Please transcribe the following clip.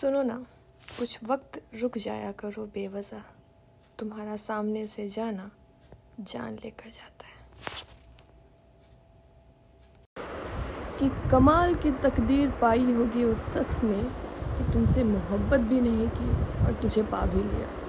सुनो ना, कुछ वक्त रुक जाया करो बेवजह। तुम्हारा सामने से जाना जान लेकर जाता है। कि कमाल की तकदीर पाई होगी उस शख्स ने कि तुमसे मोहब्बत भी नहीं की और तुझे पा भी लिया।